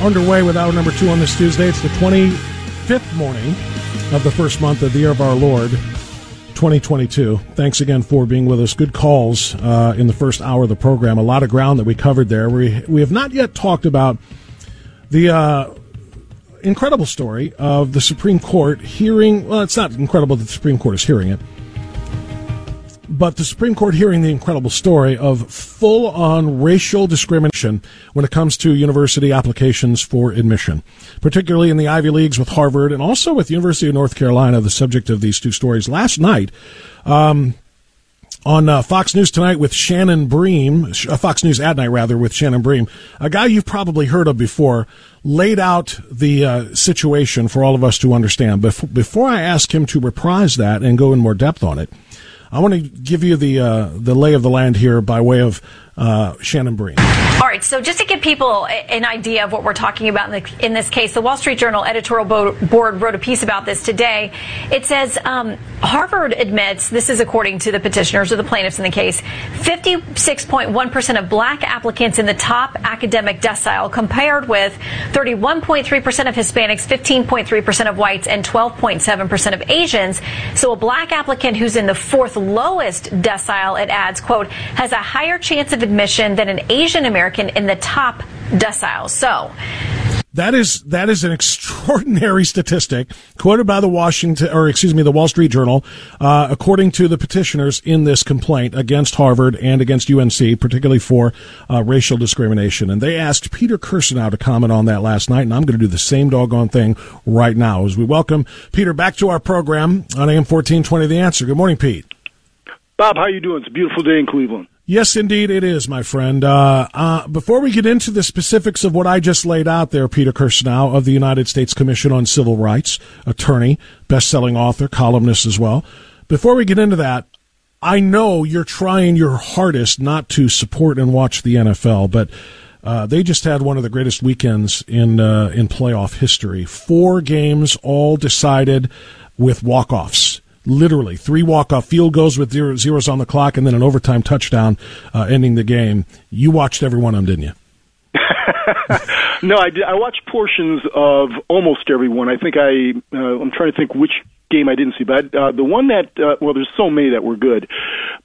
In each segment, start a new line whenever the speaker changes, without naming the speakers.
underway with hour number two on this Tuesday. It's the 25th morning of the first month of the year of our Lord, 2022. Thanks again for being with us. Good calls uh, in the first hour of the program. A lot of ground that we covered there. We, we have not yet talked about the. Uh, incredible story of the Supreme Court hearing. Well, it's not incredible that the Supreme Court is hearing it, but the Supreme Court hearing the incredible story of full on racial discrimination when it comes to university applications for admission, particularly in the Ivy Leagues with Harvard and also with the University of North Carolina, the subject of these two stories. Last night, um, on uh, Fox News tonight with Shannon Bream, uh, Fox News at night rather with Shannon Bream, a guy you've probably heard of before, laid out the uh, situation for all of us to understand. Bef- before I ask him to reprise that and go in more depth on it, I want to give you the uh, the lay of the land here by way of uh, Shannon Bream.
All right, so just to give people an idea of what we're talking about in, the, in this case, the Wall Street Journal editorial board wrote a piece about this today. It says um, Harvard admits, this is according to the petitioners or the plaintiffs in the case, 56.1% of black applicants in the top academic decile compared with 31.3% of Hispanics, 15.3% of whites, and 12.7% of Asians. So a black applicant who's in the fourth lowest decile, it adds, quote, has a higher chance of admission than an Asian American in the top decile. So,
that is that is an extraordinary statistic quoted by the Washington or excuse me the Wall Street Journal, uh, according to the petitioners in this complaint against Harvard and against UNC, particularly for uh, racial discrimination. And they asked Peter Kirsanow to comment on that last night, and I'm going to do the same doggone thing right now as we welcome Peter back to our program on AM 1420. The Answer. Good morning, Pete.
Bob, how you doing? It's a beautiful day in Cleveland.
Yes, indeed, it is, my friend. Uh, uh, before we get into the specifics of what I just laid out there, Peter Kirsanow of the United States Commission on Civil Rights, attorney, best-selling author, columnist as well. Before we get into that, I know you're trying your hardest not to support and watch the NFL, but uh, they just had one of the greatest weekends in uh, in playoff history. Four games all decided with walk-offs literally three walk-off field goals with zero, zeros on the clock, and then an overtime touchdown uh, ending the game. You watched every one of them, didn't you?
no, I did. I watched portions of almost every one. I think I. Uh, I'm trying to think which game I didn't see, but uh, the one that uh, well, there's so many that were good,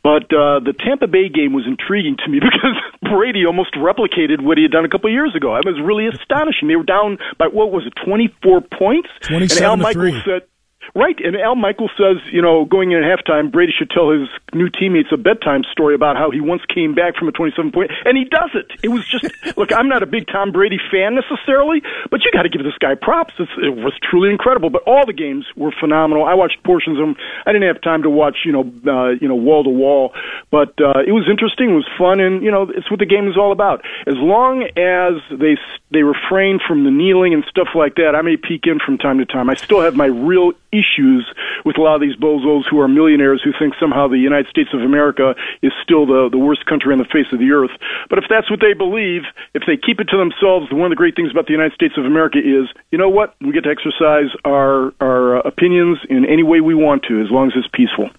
but uh, the Tampa Bay game was intriguing to me because Brady almost replicated what he had done a couple of years ago. I was really astonishing. They were down by what was it, 24 points,
27
and Al
to three.
said Right, and Al Michaels says, you know, going in at halftime, Brady should tell his new teammates a bedtime story about how he once came back from a 27 point, and he does it. It was just, look, I'm not a big Tom Brady fan necessarily, but you got to give this guy props. It's, it was truly incredible. But all the games were phenomenal. I watched portions of them. I didn't have time to watch, you know, uh, you know, wall to wall, but uh, it was interesting. It was fun, and you know, it's what the game is all about. As long as they they refrain from the kneeling and stuff like that, I may peek in from time to time. I still have my real issues with a lot of these bozos who are millionaires who think somehow the United States of America is still the, the worst country on the face of the earth. But if that's what they believe, if they keep it to themselves, one of the great things about the United States of America is, you know what? We get to exercise our, our uh, opinions in any way we want to, as long as it's peaceful.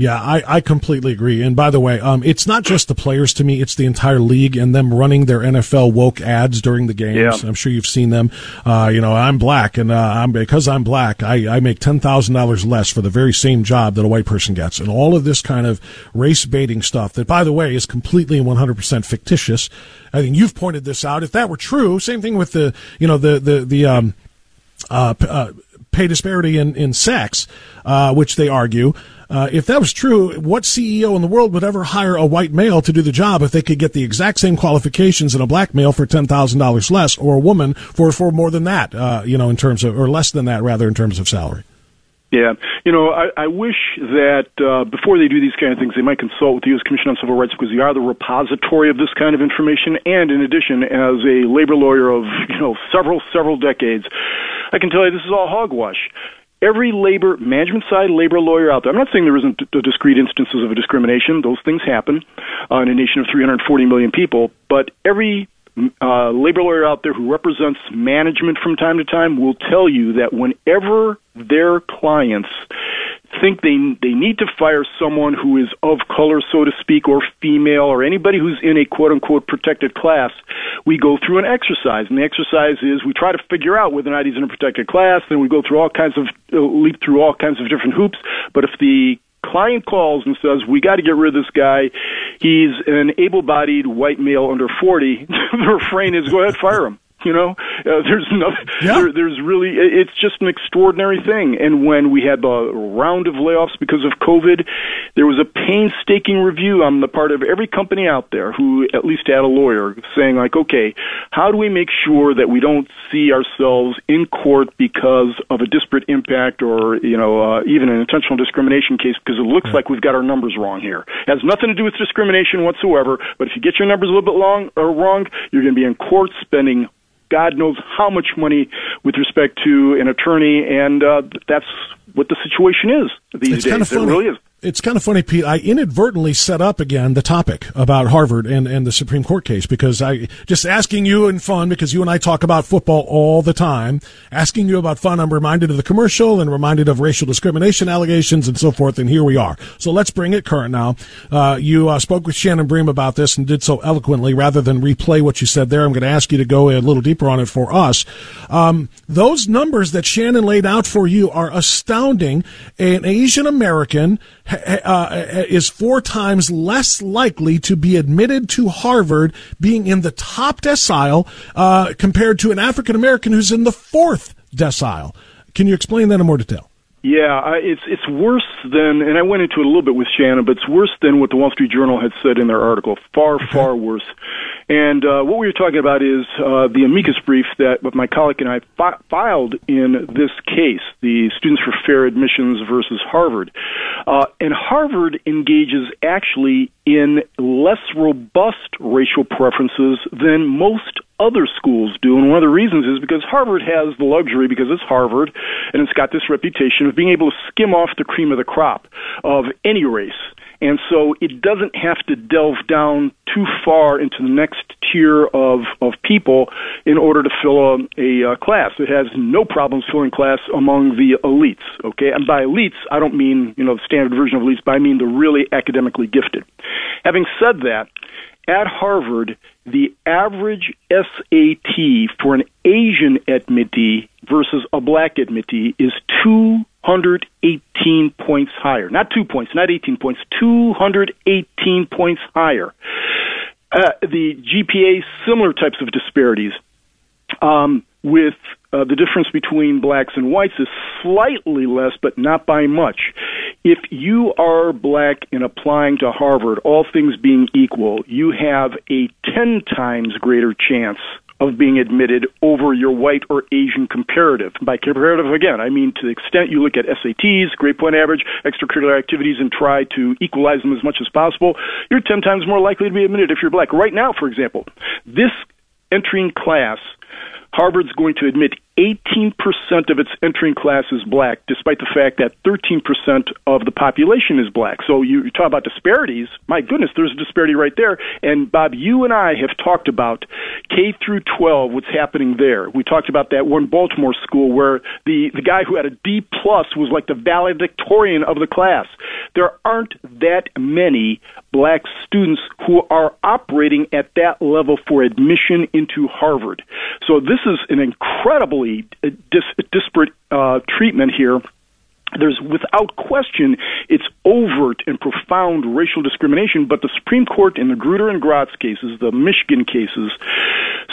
Yeah, I, I completely agree. And by the way, um, it's not just the players to me; it's the entire league and them running their NFL woke ads during the games.
Yeah.
I'm sure you've seen them. Uh, you know, I'm black, and uh, I'm because I'm black, I, I make ten thousand dollars less for the very same job that a white person gets, and all of this kind of race baiting stuff. That, by the way, is completely and 100 percent fictitious. I think you've pointed this out. If that were true, same thing with the you know the the the um, uh, uh, pay disparity in in sex, uh, which they argue. Uh, if that was true, what CEO in the world would ever hire a white male to do the job if they could get the exact same qualifications in a black male for ten thousand dollars less, or a woman for for more than that? Uh, you know, in terms of or less than that, rather in terms of salary.
Yeah, you know, I, I wish that uh, before they do these kind of things, they might consult with the U.S. Commission on Civil Rights because we are the repository of this kind of information. And in addition, as a labor lawyer of you know several several decades, I can tell you this is all hogwash every labor management side labor lawyer out there. I'm not saying there isn't d- discrete instances of a discrimination; those things happen uh, in a nation of 340 million people. But every uh, labor lawyer out there who represents management from time to time will tell you that whenever their clients think they they need to fire someone who is of color, so to speak, or female, or anybody who's in a quote unquote protected class, we go through an exercise, and the exercise is we try to figure out whether or not he's in a protected class. Then we go through all kinds of uh, leap through all kinds of different hoops. But if the client calls and says, "We got to get rid of this guy. He's an able-bodied white male under 40." the refrain is, "Go ahead, fire him." You know, uh, there's nothing.
Yeah.
There, there's really. It's just an extraordinary thing. And when we had the round of layoffs because of COVID, there was a painstaking review on the part of every company out there who at least had a lawyer saying, like, okay, how do we make sure that we don't see ourselves in court because of a disparate impact or you know uh, even an intentional discrimination case because it looks like we've got our numbers wrong here. It has nothing to do with discrimination whatsoever. But if you get your numbers a little bit long or wrong, you're going to be in court spending God knows how much money with respect to an attorney, and uh, that's what the situation is these
It's
days.
kind of
it really is.
It's kind of funny, Pete. I inadvertently set up again the topic about Harvard and, and the Supreme Court case because I just asking you in fun because you and I talk about football all the time. Asking you about fun, I'm reminded of the commercial and reminded of racial discrimination allegations and so forth. And here we are. So let's bring it current now. Uh, you uh, spoke with Shannon Bream about this and did so eloquently. Rather than replay what you said there, I'm going to ask you to go a little deeper on it for us. Um, those numbers that Shannon laid out for you are astounding. An Asian American uh, is four times less likely to be admitted to Harvard, being in the top decile uh, compared to an African American who's in the fourth decile. Can you explain that in more detail?
Yeah, I, it's it's worse than, and I went into it a little bit with Shannon, but it's worse than what the Wall Street Journal had said in their article. Far, far worse. And uh, what we were talking about is uh, the amicus brief that my colleague and I fi- filed in this case, the Students for Fair Admissions versus Harvard. Uh, and Harvard engages actually in less robust racial preferences than most other schools do. And one of the reasons is because Harvard has the luxury, because it's Harvard, and it's got this reputation of being able to skim off the cream of the crop of any race. And so it doesn't have to delve down too far into the next tier of, of people in order to fill a, a, uh class. It has no problems filling class among the elites, okay? And by elites, I don't mean, you know, the standard version of elites, but I mean the really academically gifted. Having said that, at Harvard, the average SAT for an Asian admittee versus a black admittee is 218 points higher. Not two points, not 18 points, 218 points higher. Uh, the GPA, similar types of disparities. Um, with uh, the difference between blacks and whites is slightly less, but not by much. If you are black and applying to Harvard, all things being equal, you have a 10 times greater chance of being admitted over your white or Asian comparative. By comparative, again, I mean to the extent you look at SATs, grade point average, extracurricular activities, and try to equalize them as much as possible, you're 10 times more likely to be admitted if you're black. Right now, for example, this entering class Harvard's going to admit 18% of its entering class is black, despite the fact that 13% of the population is black. So you, talk about disparities. My goodness, there's a disparity right there. And Bob, you and I have talked about K through 12, what's happening there. We talked about that one Baltimore school where the, the guy who had a D plus was like the valedictorian of the class. There aren't that many black students who are operating at that level for admission into Harvard. So this is an incredibly uh, dis- disparate uh, treatment here there's without question it's overt and profound racial discrimination but the supreme court in the grutter and gratz cases the michigan cases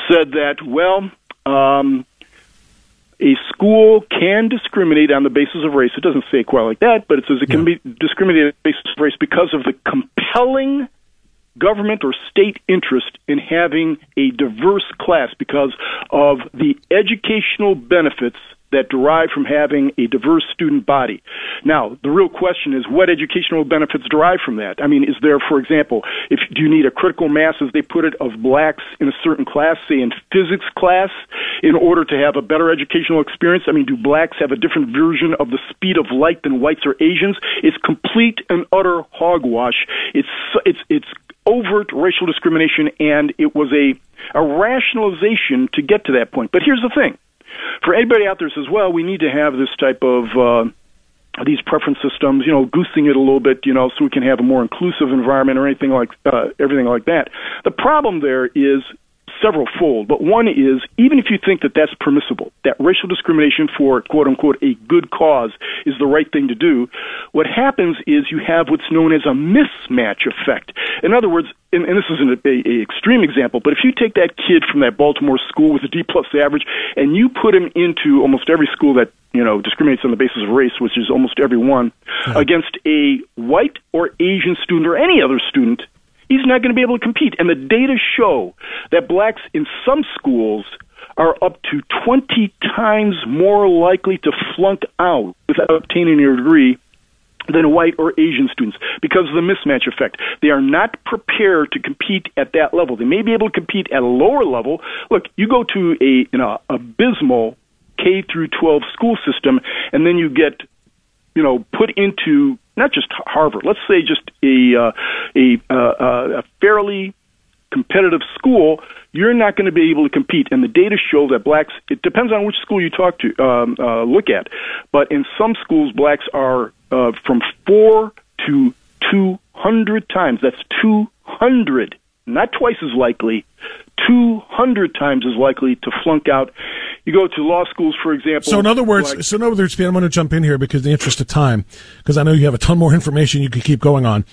said that well um, a school can discriminate on the basis of race. It doesn't say quite like that, but it says it can be discriminated on the basis of race because of the compelling government or state interest in having a diverse class because of the educational benefits that derive from having a diverse student body. Now, the real question is what educational benefits derive from that? I mean, is there, for example, if do you need a critical mass, as they put it, of blacks in a certain class, say in physics class, in order to have a better educational experience? I mean, do blacks have a different version of the speed of light than whites or Asians? It's complete and utter hogwash. It's it's it's overt racial discrimination, and it was a a rationalization to get to that point. But here's the thing for anybody out there who says, well, we need to have this type of uh, these preference systems, you know, goosing it a little bit, you know, so we can have a more inclusive environment or anything like uh, everything like that. The problem there is several fold, but one is even if you think that that's permissible, that racial discrimination for quote unquote a good cause is the right thing to do, what happens is you have what's known as a mismatch effect. In other words, and, and this is an a, a extreme example, but if you take that kid from that Baltimore school with a D plus average and you put him into almost every school that you know discriminates on the basis of race, which is almost every one, yeah. against a white or Asian student or any other student, he's not going to be able to compete. And the data show that blacks in some schools are up to 20 times more likely to flunk out without obtaining a degree than white or Asian students because of the mismatch effect. They are not prepared to compete at that level. They may be able to compete at a lower level. Look, you go to a you know abysmal K through 12 school system, and then you get you know put into not just Harvard. Let's say just a uh, a, uh, a fairly competitive school. You're not going to be able to compete, and the data show that blacks. It depends on which school you talk to, um, uh, look at, but in some schools, blacks are uh, from four to two hundred times. That's two hundred, not twice as likely. 200 times as likely to flunk out. You go to law schools, for example.
So, in other words, like, so in other words, Pete, I'm going to jump in here because the interest of time, because I know you have a ton more information you could keep going on.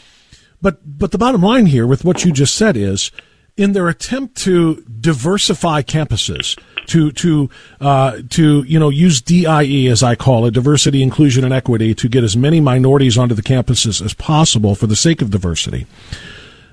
But, but the bottom line here with what you just said is, in their attempt to diversify campuses, to to uh, to you know use DIE as I call it, diversity, inclusion, and equity, to get as many minorities onto the campuses as possible for the sake of diversity,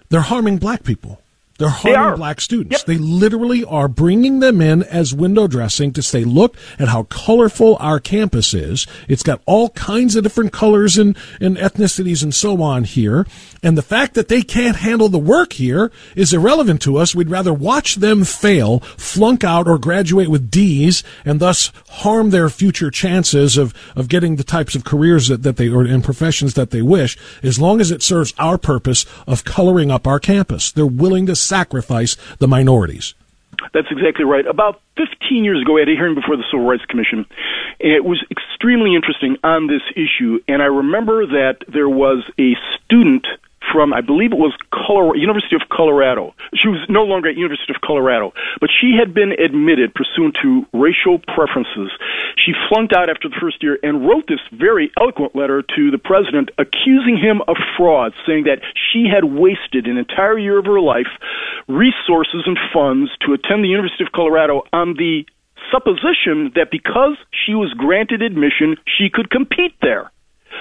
they're harming black people. They're harming they black students. Yep. They literally are bringing them in as window dressing to say, look at how colorful our campus is. It's got all kinds of different colors and, and ethnicities and so on here. And the fact that they can't handle the work here is irrelevant to us. We'd rather watch them fail, flunk out, or graduate with D's and thus harm their future chances of, of getting the types of careers that, that they, or in professions that they wish, as long as it serves our purpose of coloring up our campus. They're willing to sacrifice the minorities.
That's exactly right. About 15 years ago, I had a hearing before the Civil Rights Commission, it was extremely interesting on this issue. And I remember that there was a student from, I believe it was Colorado, University of Colorado. She was no longer at University of Colorado, but she had been admitted pursuant to racial preferences. She flunked out after the first year and wrote this very eloquent letter to the president accusing him of fraud, saying that she had wasted an entire year of her life, resources and funds to attend the University of Colorado on the supposition that because she was granted admission, she could compete there.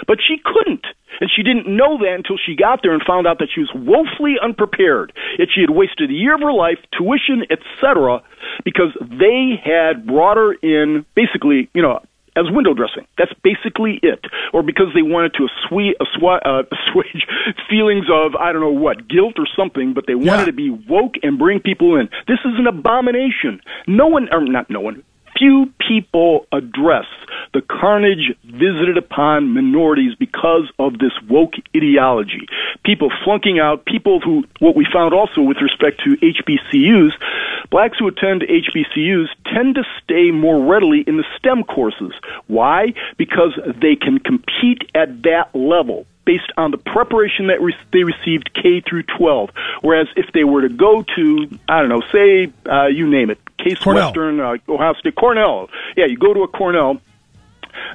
But she couldn't. And she didn't know that until she got there and found out that she was woefully unprepared. That she had wasted a year of her life, tuition, etc., because they had brought her in basically, you know, as window dressing. That's basically it. Or because they wanted to assuage, uh, assuage feelings of, I don't know what, guilt or something, but they wanted yeah. to be woke and bring people in. This is an abomination. No one, or not no one, few people address the carnage visited upon minorities because of this woke ideology. People flunking out, people who, what we found also with respect to HBCUs, blacks who attend HBCUs tend to stay more readily in the STEM courses. Why? Because they can compete at that level based on the preparation that re- they received K through 12. Whereas if they were to go to, I don't know, say, uh, you name it, Case
Cornell.
Western, uh, Ohio State, Cornell. Yeah, you go to a Cornell.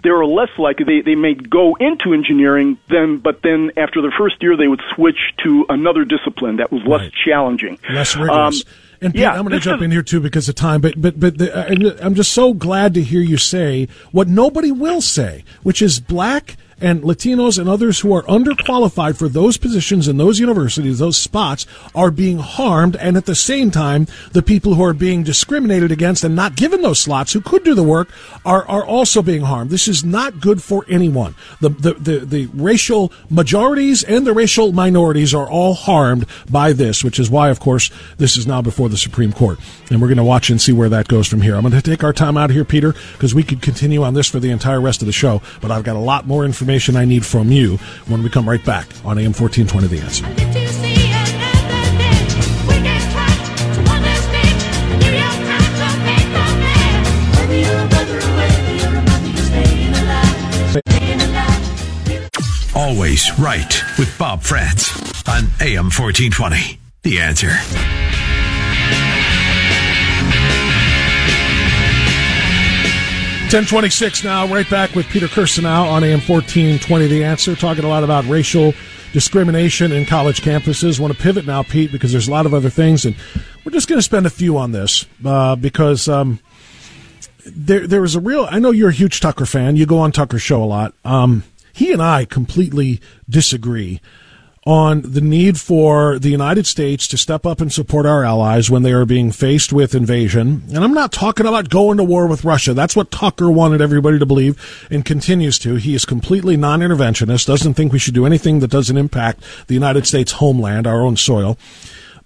They are less likely they, they may go into engineering then but then after the first year they would switch to another discipline that was less
Right.
challenging.
less rigorous.
Um,
and Pete,
yeah,
I'm going to jump
is-
in here too because of time. But but but the, I- I'm just so glad to hear you say what nobody will say, which is black and Latinos and others who are underqualified for those positions in those universities, those spots, are being harmed, and at the same time, the people who are being discriminated against and not given those slots, who could do the work, are are also being harmed. This is not good for anyone. The the the, the racial majorities and the racial minorities are all harmed by this, which is why, of course, this is now before the Supreme Court, and we're going to watch and see where that goes from here. I'm going to take our time out here, Peter, because we could continue on this for the entire rest of the show, but I've got a lot more information I need from you when we come right back on AM 1420 The Answer.
Always right with Bob Frantz on AM 1420. The answer.
Ten twenty six now. Right back with Peter Kirsanow on AM fourteen twenty. The answer talking a lot about racial discrimination in college campuses. Want to pivot now, Pete, because there's a lot of other things, and we're just going to spend a few on this uh, because um, there there is a real. I know you're a huge Tucker fan. You go on Tucker's show a lot. Um, he and I completely disagree on the need for the United States to step up and support our allies when they are being faced with invasion. And I'm not talking about going to war with Russia. That's what Tucker wanted everybody to believe and continues to. He is completely non interventionist, doesn't think we should do anything that doesn't impact the United States homeland, our own soil.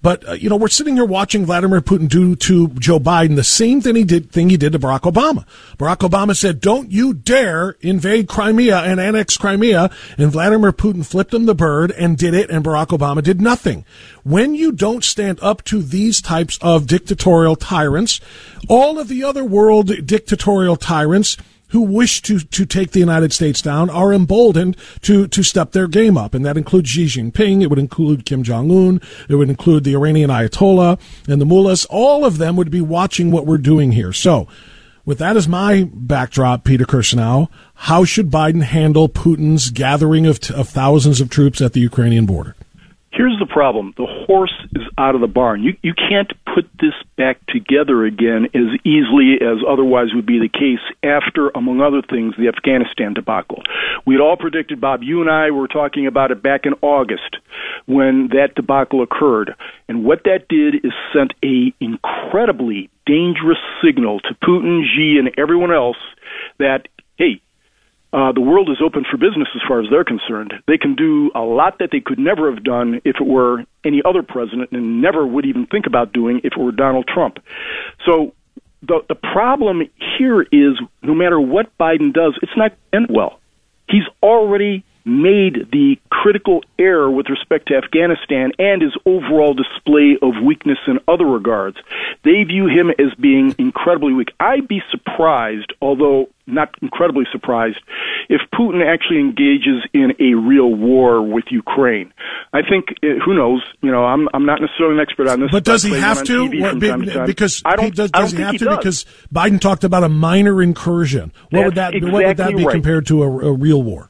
But uh, you know, we're sitting here watching Vladimir Putin do to Joe Biden the same thing he did thing he did to Barack Obama. Barack Obama said, "Don't you dare invade Crimea and annex Crimea," and Vladimir Putin flipped him the bird and did it, and Barack Obama did nothing. When you don't stand up to these types of dictatorial tyrants, all of the other world dictatorial tyrants who wish to, to take the United States down are emboldened to, to step their game up. And that includes Xi Jinping. It would include Kim Jong Un. It would include the Iranian Ayatollah and the mullahs. All of them would be watching what we're doing here. So, with that as my backdrop, Peter Kirsanow, how should Biden handle Putin's gathering of, of thousands of troops at the Ukrainian border?
Here's the problem: the horse is out of the barn. You you can't put this back together again as easily as otherwise would be the case after, among other things, the Afghanistan debacle. We'd all predicted, Bob. You and I were talking about it back in August when that debacle occurred, and what that did is sent a incredibly dangerous signal to Putin, Xi, and everyone else that hey, uh, the world is open for business as far as they're concerned. They can do a lot that they could never have done if it were any other president, and never would even think about doing if it were Donald Trump. So the the problem here is no matter what Biden does, it's not going to end well. He's already made the critical error with respect to Afghanistan and his overall display of weakness in other regards. They view him as being incredibly weak. I'd be surprised, although not incredibly surprised, if Putin actually engages in a real war with Ukraine. I think, uh, who knows? You know, I'm I'm not necessarily an expert on this.
But does he have to? be-
to.
Because
I don't.
he does,
I don't
he have
he
to?
does.
Because Biden talked about a minor incursion. What would that?
That's
what would that be
right.
compared to a, a real war?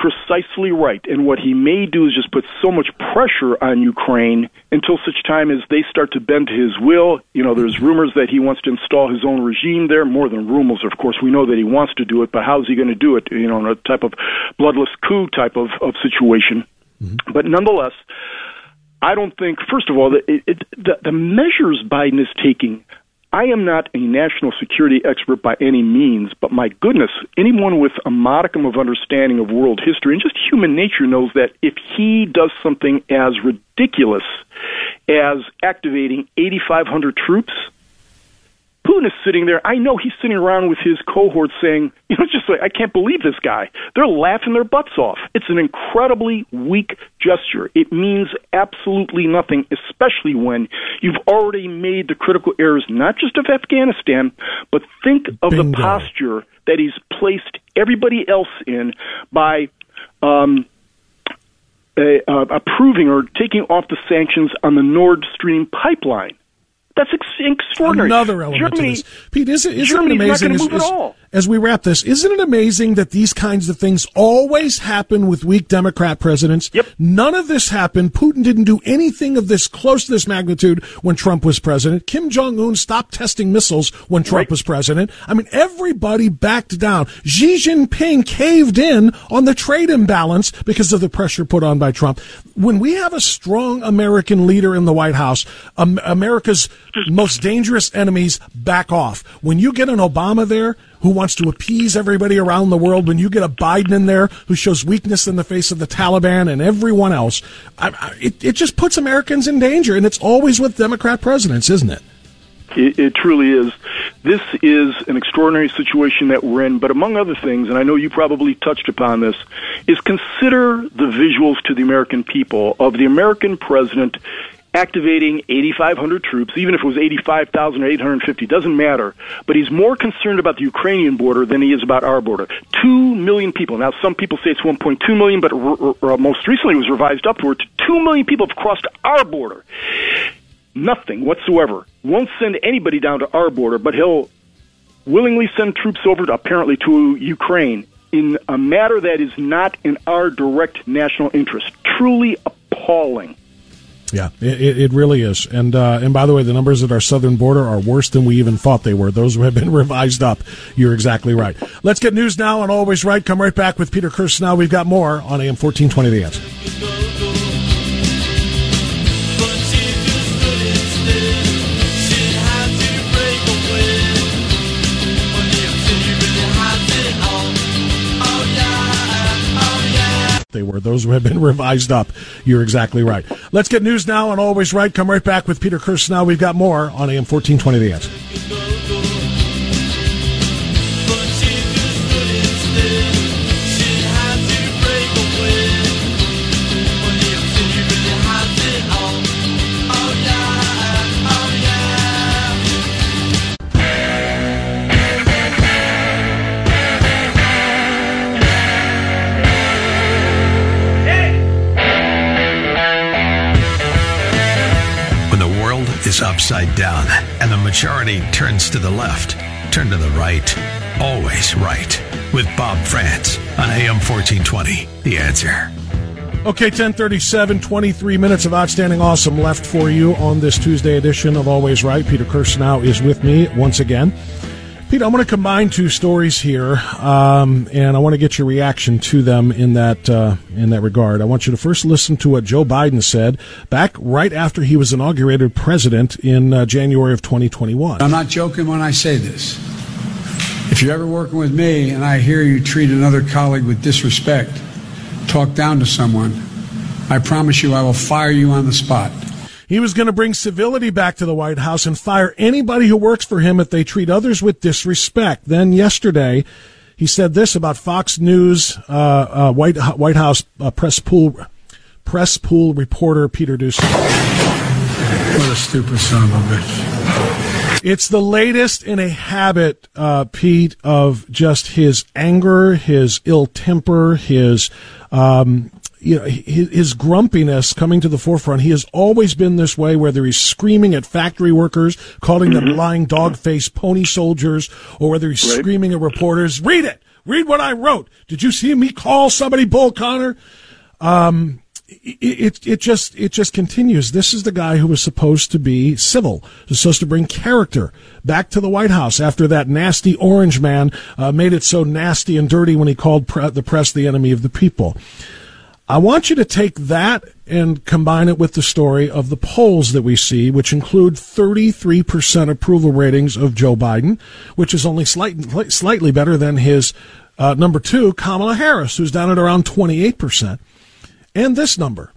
Precisely right. And what he may do is just put so much pressure on Ukraine until such time as they start to bend to his will. You know, there's rumors that he wants to install his own regime there. More than rumors, of course. We know that he wants to do it, but how's he going to do it? You know, in a type of bloodless coup type of, of situation. Mm-hmm. But nonetheless, I don't think, first of all, that it, it, the, the measures Biden is taking. I am not a national security expert by any means, but my goodness, anyone with a modicum of understanding of world history and just human nature knows that if he does something as ridiculous as activating 8,500 troops, Putin is sitting there. I know he's sitting around with his cohort saying, you know, just like, I can't believe this guy. They're laughing their butts off. It's an incredibly weak gesture. It means absolutely nothing, especially when you've already made the critical errors, not just of Afghanistan, but think of
Bingo.
the posture that he's placed everybody else in by um, uh, uh, approving or taking off the sanctions on the Nord Stream pipeline. That's ex- extraordinary.
Another element
Germany,
to this. Pete, isn't, isn't
Germany's not
amazing
gonna
as,
move at all.
as we wrap this? Isn't it amazing that these kinds of things always happen with weak Democrat presidents?
Yep.
None of this happened. Putin didn't do anything of this close to this magnitude when Trump was president. Kim Jong Un stopped testing missiles when Trump
Right.
was president. I mean, everybody backed down. Xi Jinping caved in on the trade imbalance because of the pressure put on by Trump. When we have a strong American leader in the White House, um, America's most dangerous enemies back off. When you get an Obama there who wants to appease everybody around the world, when you get a Biden in there who shows weakness in the face of the Taliban and everyone else, I, I, it, it just puts Americans in danger. And it's always with Democrat presidents, isn't it?
It, it truly is. This is an extraordinary situation that we're in, but among other things, and I know you probably touched upon this, is consider the visuals to the American people of the American president activating 8,500 troops, even if it was 85,000 or 850, doesn't matter. But he's more concerned about the Ukrainian border than he is about our border. Two million people. Now, some people say it's 1.2 million, but r- r- most recently it was revised upward to 2 million people have crossed our border. Nothing whatsoever. Won't send anybody down to our border, but he'll willingly send troops over to, apparently to Ukraine in a matter that is not in our direct national interest. Truly appalling.
Yeah, it, it- really is. And uh, and by the way, the numbers at our southern border are worse than we even thought they were. Those have been revised up. You're exactly right. Let's get news now on Always Right. Come right back with Peter Kirsanow we've got more on AM 1420 The Answer. They were. Those who have been revised up. You're exactly right. Let's get news now and Always Right. Come right back with Peter Kirsanow we've got more on AM 1420 The Answer.
Upside down and the majority turns to the left, turn to the right. Always right. With Bob Frantz on AM 1420. The answer.
Okay, 1037, 23 minutes of outstanding awesome left for you on this Tuesday edition of Always Right. Peter Kirsanow is with me once again. Pete, I'm going to combine two stories here, um, and I want to get your reaction to them in that uh, in that regard. I want you to first listen to what Joe Biden said back right after he was inaugurated president in uh, January of 2021.
I'm not joking when I say this. If you're ever working with me and I hear you treat another colleague with disrespect, talk down to someone, I promise you I will fire you on the spot.
He was going to bring civility back to the White House and fire anybody who works for him if they treat others with disrespect. Then yesterday, he said this about Fox News uh, uh, White White House uh, press pool press pool reporter Peter Doocy.
What a stupid son of a bitch.
It's the latest in a habit, uh, Pete, of just his anger, his ill temper, his um, you know his, his grumpiness coming to the forefront. He has always been this way, whether he's screaming at factory workers, calling them lying dog-faced pony soldiers, or whether he's screaming at reporters. Read it. Read what I wrote. Did you see me call somebody Bull Connor? Um, it, it it just it just continues. This is the guy who was supposed to be civil, was supposed to bring character back to the White House after that nasty orange man uh, made it so nasty and dirty when he called pre- the press the enemy of the people. I want you to take that and combine it with the story of the polls that we see, which include 33% approval ratings of Joe Biden, which is only slight, slightly better than his uh, number two, Kamala Harris, who's down at around 28% and this number,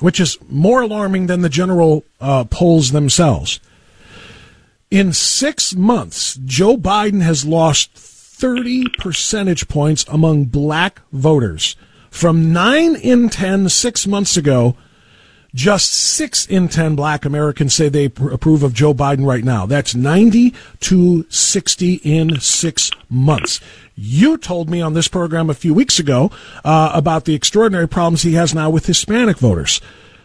which is more alarming than the general uh, polls themselves. In six months, Joe Biden has lost 30 percentage points among black voters. From 9 in 10 six months ago, just 6 in 10 black Americans say they pr- approve of Joe Biden right now. That's 90 to 60 in six months. You told me on this program a few weeks ago uh, about the extraordinary problems he has now with Hispanic voters.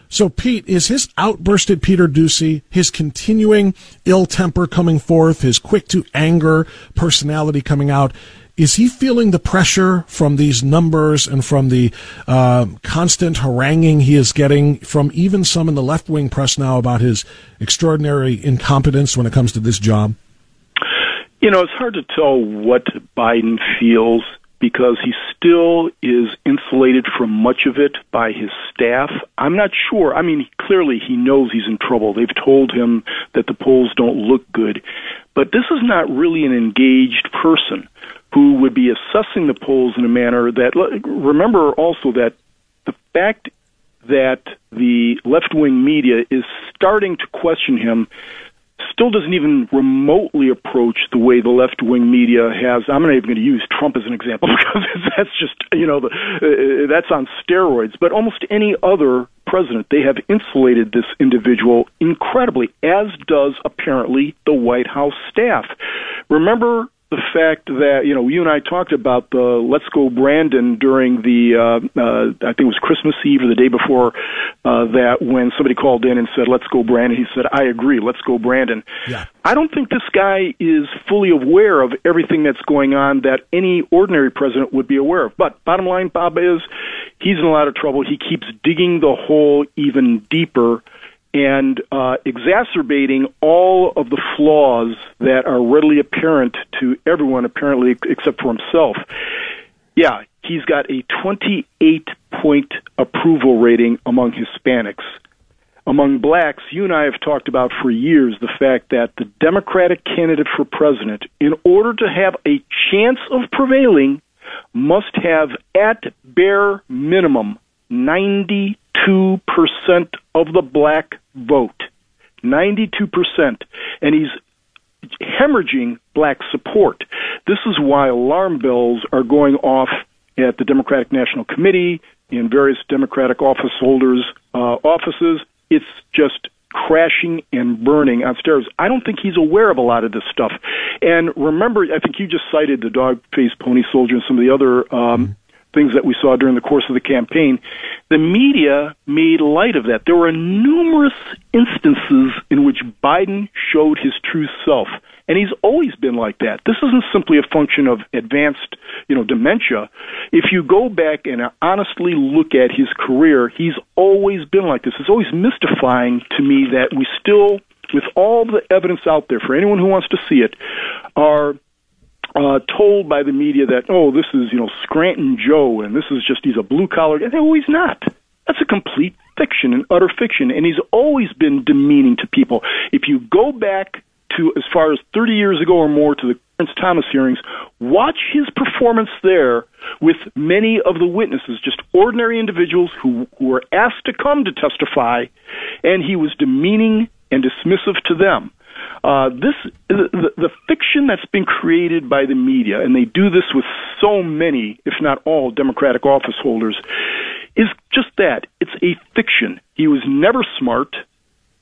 So, Pete, is his outburst at Peter Doocy, his continuing ill temper coming forth, his quick to anger personality coming out, is he feeling the pressure from these numbers and from the uh, constant haranguing he is getting from even some in the left wing press now about his extraordinary incompetence when it comes to this job?
You know, it's hard to tell what Biden feels because he still is insulated from much of it by his staff. I'm not sure. I mean, clearly he knows he's in trouble. They've told him that the polls don't look good. But this is not really an engaged person who would be assessing the polls in a manner that, remember also that the fact that the left wing media is starting to question him still doesn't even remotely approach the way the left wing media has. I'm not even going to use Trump as an example because that's just you know the, uh, that's on steroids. But almost any other president, they have insulated this individual incredibly, as does apparently the White House staff. Remember the fact that you know you and I talked about the "Let's Go Brandon" during the uh, uh, I think it was Christmas Eve or the day before uh, that when somebody called in and said "Let's go Brandon," he said, "I agree, let's go Brandon."
Yeah.
I don't think this guy is fully aware of everything that's going on that any ordinary president would be aware of. But bottom line, Bob is he's in a lot of trouble. He keeps digging the hole even deeper and uh, exacerbating all of the flaws that are readily apparent to everyone, apparently, except for himself. Yeah, he's got a 28 point approval rating among Hispanics. Among blacks, you and I have talked about for years the fact that the Democratic candidate for president, in order to have a chance of prevailing, must have at bare minimum 92% of the black vote. 92%. And he's hemorrhaging black support. This is why alarm bells are going off at the Democratic National Committee, in various Democratic office holders' uh, offices. It's just crashing and burning on stairs. I don't think he's aware of a lot of this stuff. And remember, I think you just cited the dog faced pony soldier and some of the other um, things that we saw during the course of the campaign, the media made light of that. There were numerous instances in which Biden showed his true self. And he's always been like that. This isn't simply a function of advanced, you know, dementia. If you go back and honestly look at his career, he's always been like this. It's always mystifying to me that we still, with all the evidence out there for anyone who wants to see it, are uh, told by the media that oh this is you know Scranton Joe and this is just he's a blue collar no he's not. That's a complete fiction and utter fiction and he's always been demeaning to people. If you go back to as far as 30 years ago or more to the Clarence Thomas hearings watch his performance there with many of the witnesses just ordinary individuals who, who were asked to come to testify and he was demeaning and dismissive to them uh, this the, the fiction that's been created by the media, and they do this with so many, if not all, Democratic office holders, is just that. It's a fiction. He was never smart.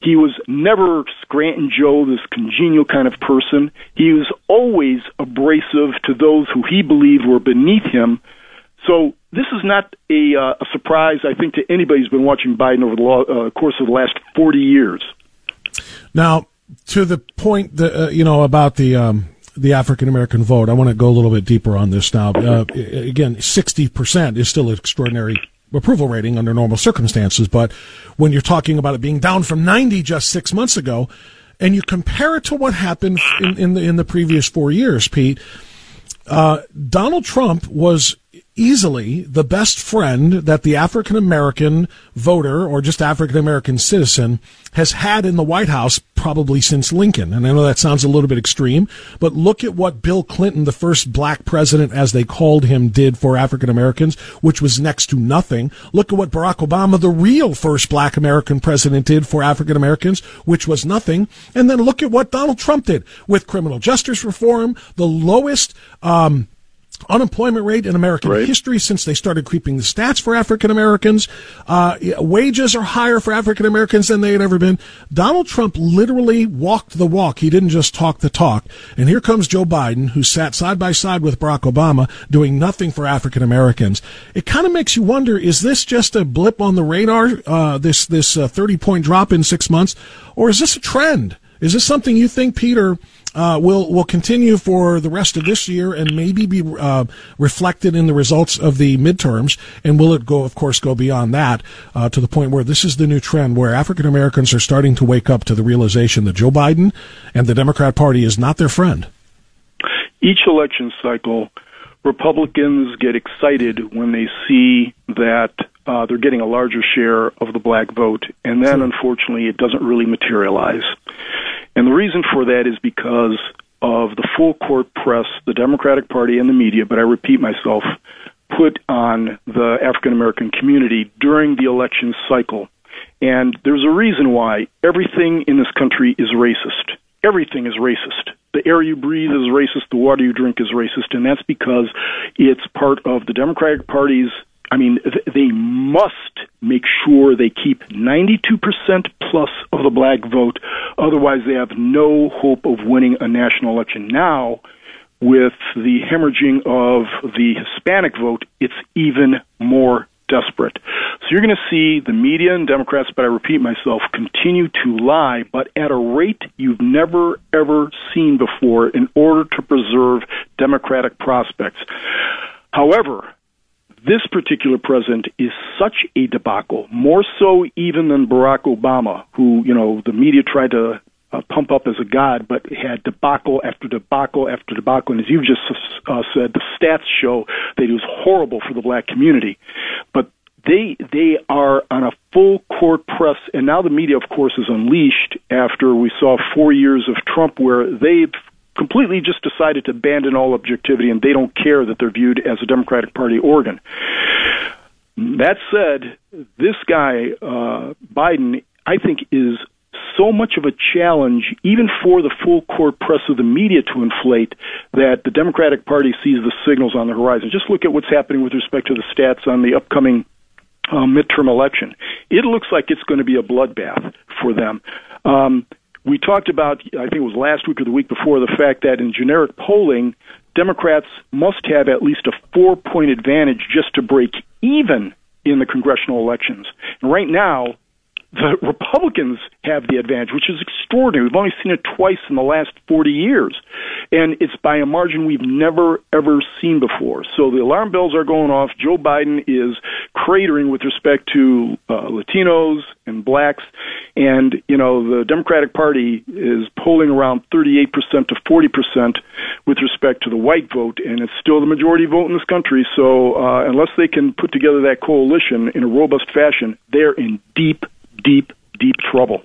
He was never Scranton Joe, this congenial kind of person. He was always abrasive to those who he believed were beneath him. So this is not a, uh, a surprise, I think, to anybody who's been watching Biden over the law, uh, course of the last 40 years.
Now, to the point that uh, you know about the um, the African American vote, I want to go a little bit deeper on this now. Uh, again, sixty percent is still an extraordinary approval rating under normal circumstances, but when you're talking about it being down from ninety just six months ago, and you compare it to what happened in, in the in the previous four years, Pete, uh, Donald Trump was easily the best friend that the African American voter or just African American citizen has had in the White House probably since Lincoln. And I know that sounds a little bit extreme, but look at what Bill Clinton, the first black president, as they called him, did for African Americans, which was next to nothing. Look at what Barack Obama, the real first black American president, did for African Americans, which was nothing. And then look at what Donald Trump did with criminal justice reform, the lowest, um, unemployment rate in American right. history since they started creeping the stats for African Americans. Uh, wages are higher for African Americans than they had ever been. Donald Trump literally walked the walk. He didn't just talk the talk. And here comes Joe Biden, who sat side by side with Barack Obama, doing nothing for African Americans. It kind of makes you wonder: Is this just a blip on the radar? Uh, this this uh, thirty point drop in six months, or is this a trend? Is this something you think, Peter? Uh, will will continue for the rest of this year and maybe be uh, reflected in the results of the midterms. And will it go, of course, go beyond that uh, to the point where this is the new trend where African Americans are starting to wake up to the realization that Joe Biden and the Democrat Party is not their friend.
Each election cycle, Republicans get excited when they see that uh, they're getting a larger share of the black vote, and then unfortunately it doesn't really materialize. And the reason for that is because of the full court press, the Democratic Party, and the media, but I repeat myself, put on the African American community during the election cycle. And there's a reason why everything in this country is racist. Everything is racist. The air you breathe is racist, the water you drink is racist, and that's because it's part of the Democratic Party's I mean, they must make sure they keep 92% plus of the black vote. Otherwise, they have no hope of winning a national election. Now, with the hemorrhaging of the Hispanic vote, it's even more desperate. So you're going to see the media and Democrats, but I repeat myself, continue to lie, but at a rate you've never ever seen before in order to preserve Democratic prospects. However, this particular president is such a debacle, more so even than Barack Obama, who, you know, the media tried to uh, pump up as a god, but had debacle after debacle after debacle. And as you've just uh, said, the stats show that he was horrible for the black community. But they they are on a full court press, and now the media, of course, is unleashed after we saw four years of Trump, where they've completely just decided to abandon all objectivity and they don't care that they're viewed as a Democratic Party organ. That said, this guy, uh, Biden, I think is so much of a challenge, even for the full court press of the media to inflate, that the Democratic Party sees the signals on the horizon. Just look at what's happening with respect to the stats on the upcoming uh, midterm election. It looks like it's going to be a bloodbath for them. Um, we talked about, I think it was last week or the week before, the fact that in generic polling, Democrats must have at least a four point advantage just to break even in the congressional elections. And right now, the Republicans have the advantage, which is extraordinary. We've only seen it twice in the last 40 years. And it's by a margin we've never, ever seen before. So the alarm bells are going off. Joe Biden is cratering with respect to uh, Latinos and blacks. And, you know, the Democratic Party is polling around 38% to 40% with respect to the white vote. And it's still the majority vote in this country. So uh, unless they can put together that coalition in a robust fashion, they're in deep deep, deep trouble.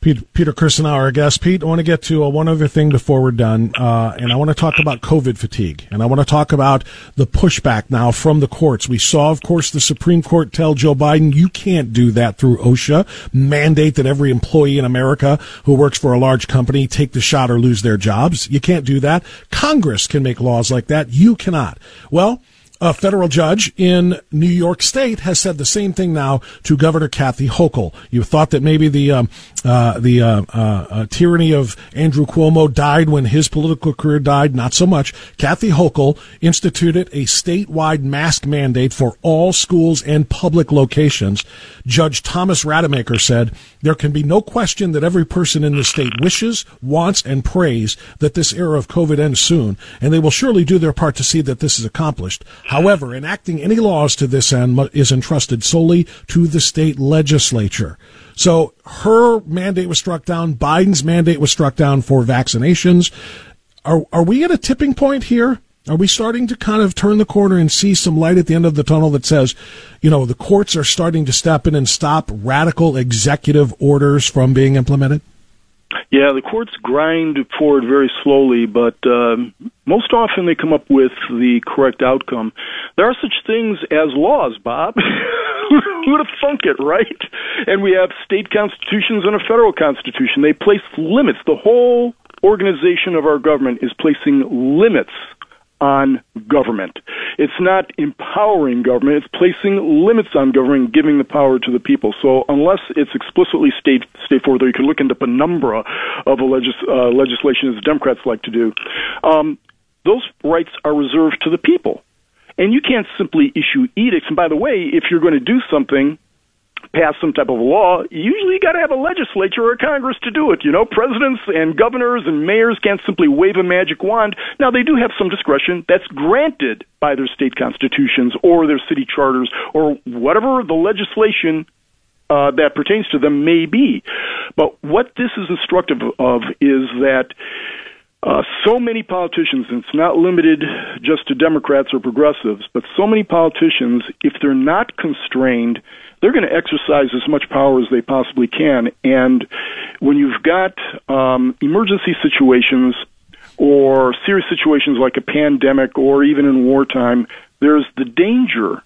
Peter, Peter Kirsanow, our guest. Pete, I want to get to uh, one other thing before we're done, uh, and I want to talk about COVID fatigue, and I want to talk about the pushback now from the courts. We saw, of course, the Supreme Court tell Joe Biden, you can't do that through OSHA, mandate that every employee in America who works for a large company take the shot or lose their jobs. You can't do that. Congress can make laws like that. You cannot. Well, a federal judge in New York State has said the same thing now to Governor Kathy Hochul. You thought that maybe the um, uh, the uh, uh, uh, tyranny of Andrew Cuomo died when his political career died. Not so much. Kathy Hochul instituted a statewide mask mandate for all schools and public locations. Judge Thomas Rademaker said there can be no question that every person in the state wishes, wants, and prays that this era of COVID ends soon, and they will surely do their part to see that this is accomplished. However, enacting any laws to this end is entrusted solely to the state legislature. So her mandate was struck down. Biden's mandate was struck down for vaccinations. Are, are we at a tipping point here? Are we starting to kind of turn the corner and see some light at the end of the tunnel that says, you know, the courts are starting to step in and stop radical executive orders from being implemented?
Yeah, the courts grind forward very slowly, but um, most often they come up with the correct outcome. There are such things as laws, Bob. Who'd have thunk it, right? And we have state constitutions and a federal constitution. They place limits. The whole organization of our government is placing limits on government. It's not empowering government, it's placing limits on government, giving the power to the people. So unless it's explicitly state, state forward, you can look into penumbra of a legis, uh, legislation, as Democrats like to do, um, those rights are reserved to the people. And you can't simply issue edicts. And by the way, if you're going to do something, pass some type of law, usually you got to have a legislature or a Congress to do it. You know, presidents and governors and mayors can't simply wave a magic wand. Now they do have some discretion that's granted by their state constitutions or their city charters or whatever the legislation uh, that pertains to them may be. But what this is instructive of is that uh, so many politicians, and it's not limited just to Democrats or progressives, but so many politicians, if they're not constrained, they're going to exercise as much power as they possibly can. And when you've got um, emergency situations or serious situations like a pandemic or even in wartime, there's the danger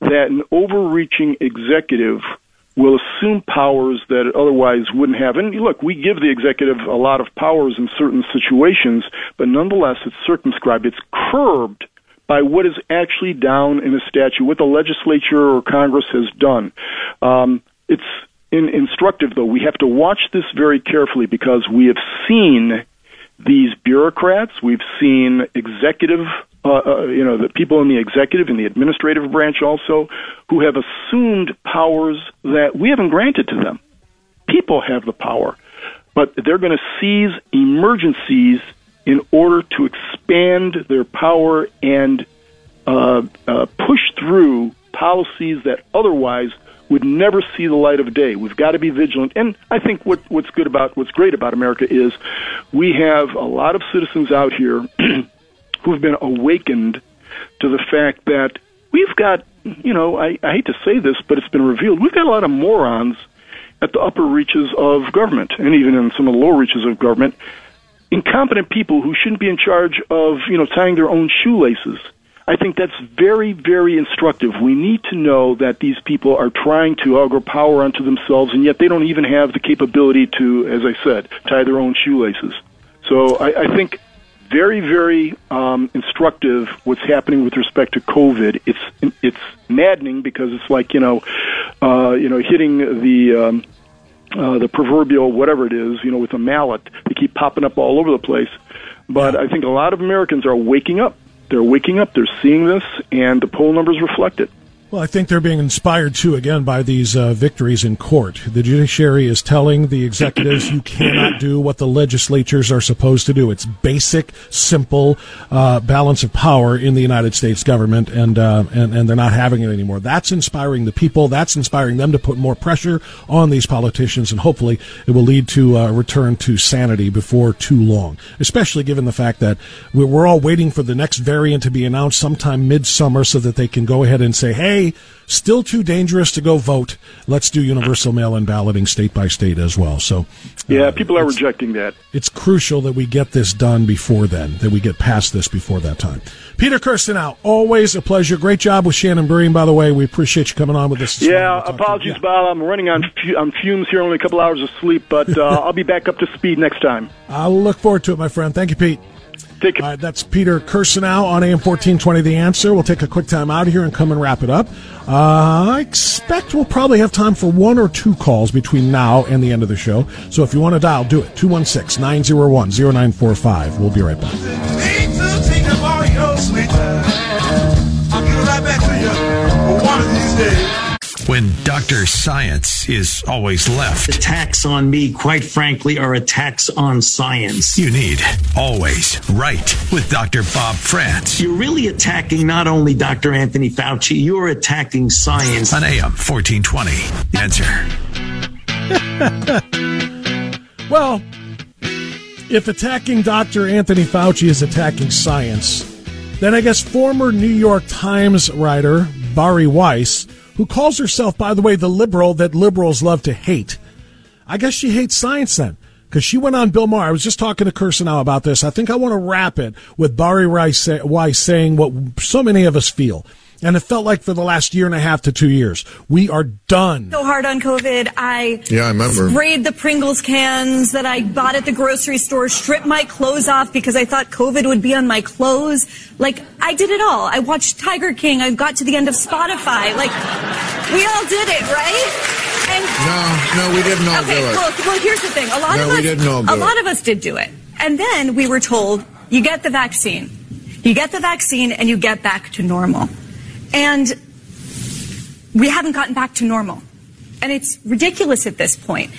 that an overreaching executive will assume powers that it otherwise wouldn't have. And look, we give the executive a lot of powers in certain situations, but nonetheless, it's circumscribed. It's curbed by what is actually down in a statute, what the legislature or Congress has done. Um, it's in, instructive, though. We have to watch this very carefully because we have seen these bureaucrats, we've seen executive, uh, uh, you know, the people in the executive and the administrative branch also, who have assumed powers that we haven't granted to them. People have the power, but they're going to seize emergencies in order to expand their power and uh, uh, push through policies that otherwise would never see the light of day. We've got to be vigilant. And I think what, what's good about what's great about America is we have a lot of citizens out here who've been awakened to the fact that we've got, you know, I, I hate to say this, but it's been revealed. We've got a lot of morons at the upper reaches of government and even in some of the lower reaches of government incompetent people who shouldn't be in charge of, you know, tying their own shoelaces. I think that's very, very instructive. We need to know that these people are trying to augur power onto themselves, and yet they don't even have the capability to, as I said, tie their own shoelaces. So I, I think very, very um, instructive what's happening with respect to COVID. It's it's maddening because it's like you know, uh, you know, hitting the um, uh, the proverbial whatever it is, you know, with a mallet. They keep popping up all over the place. But I think a lot of Americans are waking up. They're waking up. They're seeing this, and the poll numbers reflect it.
Well, I think they're being inspired too, again, by these uh, victories in court. The judiciary is telling the executives you cannot do what the legislatures are supposed to do. It's basic, simple uh, balance of power in the United States government, and, uh, and and they're not having it anymore. That's inspiring the people. That's inspiring them to put more pressure on these politicians, and hopefully it will lead to a return to sanity before too long. Especially given the fact that we're all waiting for the next variant to be announced sometime midsummer, so that they can go ahead and say, "Hey." Still too dangerous to go vote. Let's do universal mail-in balloting state by state as well. So,
yeah, uh, people are rejecting that.
It's crucial that we get this done before then, that we get past this before that time. Peter Kirsanow. always a pleasure. Great job with Shannon Bream, by the way. We appreciate you coming on with us.
Yeah, apologies, yeah. Bob. I'm running on on fumes here, only a couple hours of sleep, but uh, I'll be back up to speed next time.
I'll look forward to it, my friend. Thank you, Pete.
Take
All right, that's Peter Kirsanow on AM 1420 The Answer. We'll take a quick time out here and come and wrap it up. Uh, I expect we'll probably have time for one or two calls between now and the end of the show. So if you want to dial, do it. 216 901 0945. We'll be right back.
When Dr. Science is always left.
Attacks on me, quite frankly, are attacks on science.
You need Always Right with Dr. Bob Frantz.
You're really attacking not only Dr. Anthony Fauci, you're attacking science.
On AM 1420. Answer.
well, if attacking Dr. Anthony Fauci is attacking science, Then I guess former New York Times writer Bari Weiss, who calls herself, by the way, the liberal that liberals love to hate. I guess she hates science then because she went on Bill Maher. I was just talking to Kirsanow about this. I think I want to wrap it with Bari Weiss saying what so many of us feel. And it felt like for the last year and a half to two years, we are done.
So hard on COVID. I
yeah, I remember.
sprayed the Pringles cans that I bought at the grocery store, stripped my clothes off because I thought COVID would be on my clothes. Like I did it all. I watched Tiger King. I got to the end of Spotify. Like we all did it, right?
And no, no, we didn't all
okay,
do it.
Well, well, here's the thing. A lot
no,
of us,
we didn't all do
a lot
it.
of us did do it, and then we were told, "You get the vaccine, you get the vaccine, and you get back to normal." And we haven't gotten back to normal, and it's ridiculous at this point.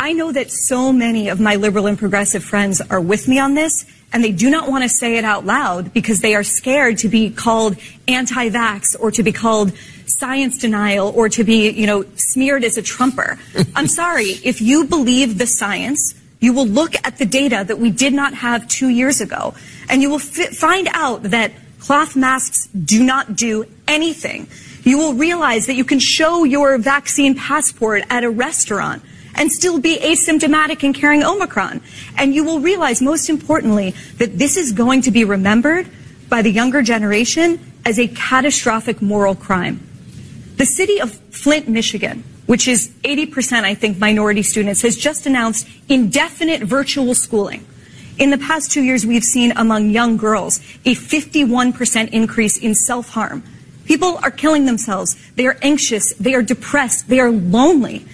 I know that so many of my liberal and progressive friends are with me on this, and they do not want to say it out loud because they are scared to be called anti-vax or to be called science denial or to be, you know, smeared as a trumper. I'm sorry, if you believe the science, you will look at the data that we did not have two years ago, and you will fi- find out that cloth masks do not do anything. You will realize that you can show your vaccine passport at a restaurant and still be asymptomatic and carrying Omicron. And you will realize, most importantly, that this is going to be remembered by the younger generation as a catastrophic moral crime. The city of Flint, Michigan, which is 80%, I think, minority students, has just announced indefinite virtual schooling. In the past two years, we've seen among young girls a 51% increase in self harm. People are killing themselves. They are anxious. They are depressed. They are lonely.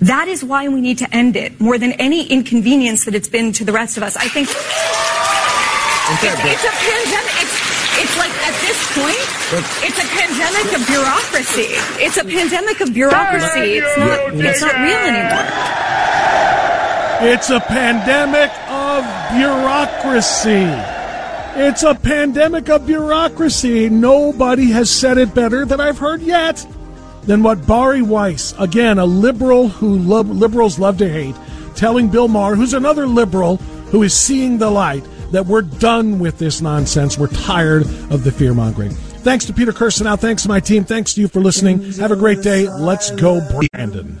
That is why we need to end it more than any inconvenience that it's been to the rest of us. I think it's, it's a pandemic. It's, it's like at this point, it's a pandemic of bureaucracy. It's a pandemic of bureaucracy. It's not. It's not real anymore.
It's a pandemic of bureaucracy. It's a pandemic of bureaucracy. Nobody has said it better than I've heard yet than what Bari Weiss, again, a liberal who lo- liberals love to hate, telling Bill Maher, who's another liberal who is seeing the light, that we're done with this nonsense. We're tired of the fear mongering. Thanks to Peter Kirsanow, thanks to my team. Thanks to you for listening. Have a great day. Let's go, Brandon.